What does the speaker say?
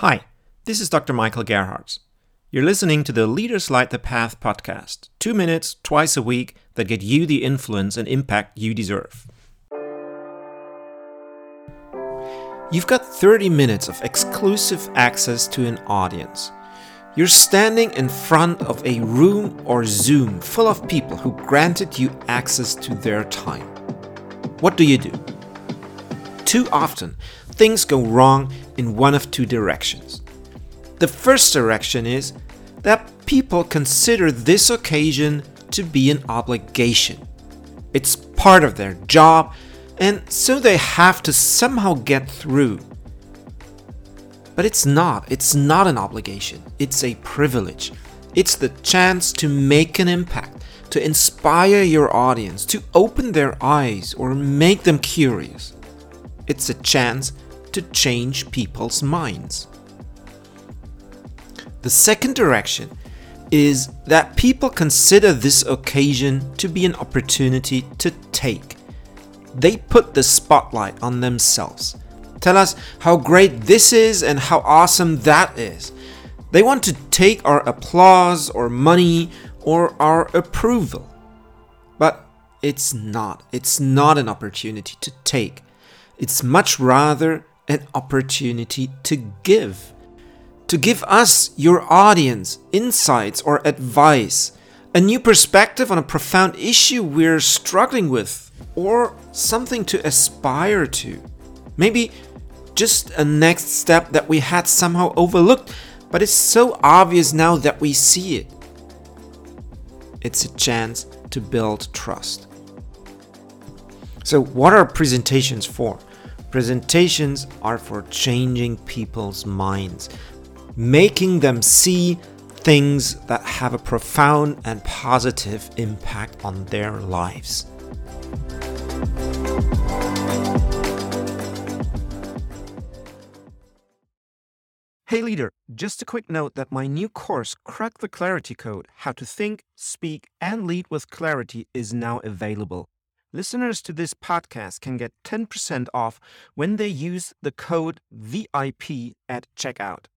Hi, this is Dr. Michael Gerhardt. You're listening to the Leaders Light the Path podcast, two minutes twice a week that get you the influence and impact you deserve. You've got 30 minutes of exclusive access to an audience. You're standing in front of a room or Zoom full of people who granted you access to their time. What do you do? Too often, things go wrong in one of two directions. The first direction is that people consider this occasion to be an obligation. It's part of their job, and so they have to somehow get through. But it's not. It's not an obligation. It's a privilege. It's the chance to make an impact, to inspire your audience, to open their eyes or make them curious. It's a chance to change people's minds. The second direction is that people consider this occasion to be an opportunity to take. They put the spotlight on themselves, tell us how great this is and how awesome that is. They want to take our applause or money or our approval. But it's not. It's not an opportunity to take. It's much rather an opportunity to give. To give us, your audience, insights or advice, a new perspective on a profound issue we're struggling with, or something to aspire to. Maybe just a next step that we had somehow overlooked, but it's so obvious now that we see it. It's a chance to build trust. So, what are presentations for? Presentations are for changing people's minds, making them see things that have a profound and positive impact on their lives. Hey leader, just a quick note that my new course, Crack the Clarity Code How to Think, Speak, and Lead with Clarity, is now available. Listeners to this podcast can get 10% off when they use the code VIP at checkout.